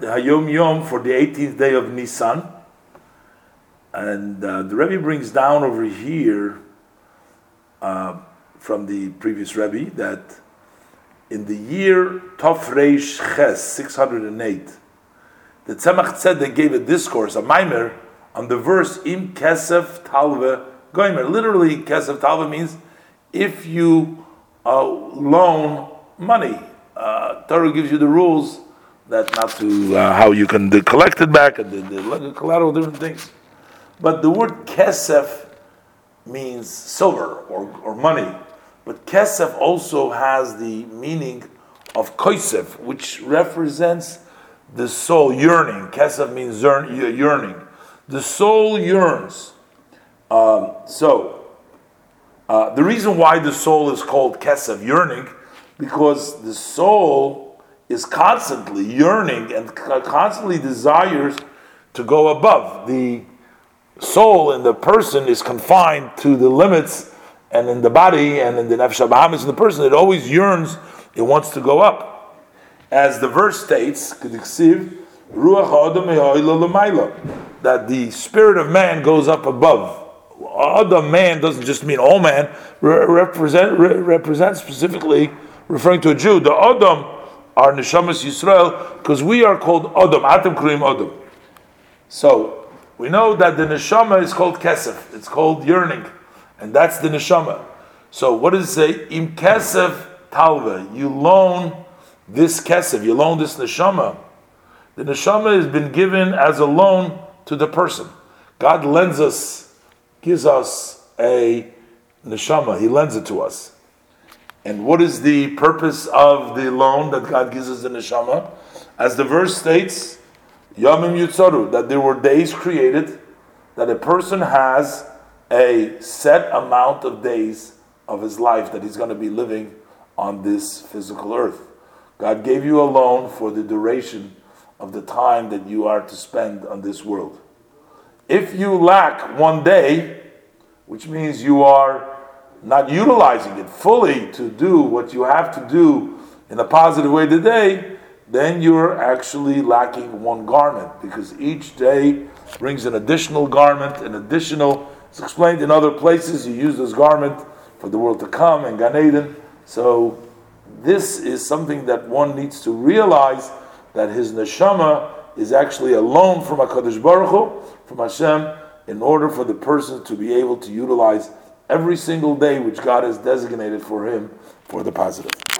Hayom Yom for the 18th day of Nisan. And uh, the Rebbe brings down over here uh, from the previous Rebbe that in the year Tov Reish Ches, 608, the Tzemach Tzedek gave a discourse, a mimer, on the verse Im Kesef Talve Goimer. Literally, Kesef Talve means if you uh, loan money. Uh, Torah gives you the rules that not to uh, how you can collect it back and the, the collateral different things. But the word kesef means silver or, or money. But kesef also has the meaning of koisef, which represents the soul yearning. Kesef means yearning. The soul yearns. Um, so, uh, the reason why the soul is called kesef, yearning, because the soul is constantly yearning and constantly desires to go above. The soul in the person is confined to the limits, and in the body and in the nefesh Behamis in the person, it always yearns, it wants to go up. As the verse states, that the spirit of man goes up above. Other man doesn't just mean all man, represent, represent specifically referring to a Jew. The Adam are Neshamas Yisrael because we are called Adam, Atam Kurim Adam. So we know that the neshama is called kesef. It's called yearning, and that's the neshama. So what does it say? Im kesef talva. You loan this kesef. You loan this neshama. The neshama has been given as a loan to the person. God lends us, gives us a neshama. He lends it to us. And what is the purpose of the loan that God gives us in the neshama? As the verse states, Yamim Yutzaru, that there were days created that a person has a set amount of days of his life that he's going to be living on this physical earth. God gave you a loan for the duration of the time that you are to spend on this world. If you lack one day, which means you are not utilizing it fully to do what you have to do in a positive way today, then you're actually lacking one garment because each day brings an additional garment, an additional. It's explained in other places. You use this garment for the world to come and Gan Eden. So this is something that one needs to realize that his neshama is actually a loan from Hakadosh Baruch Hu, from Hashem, in order for the person to be able to utilize every single day which God has designated for him for the positive.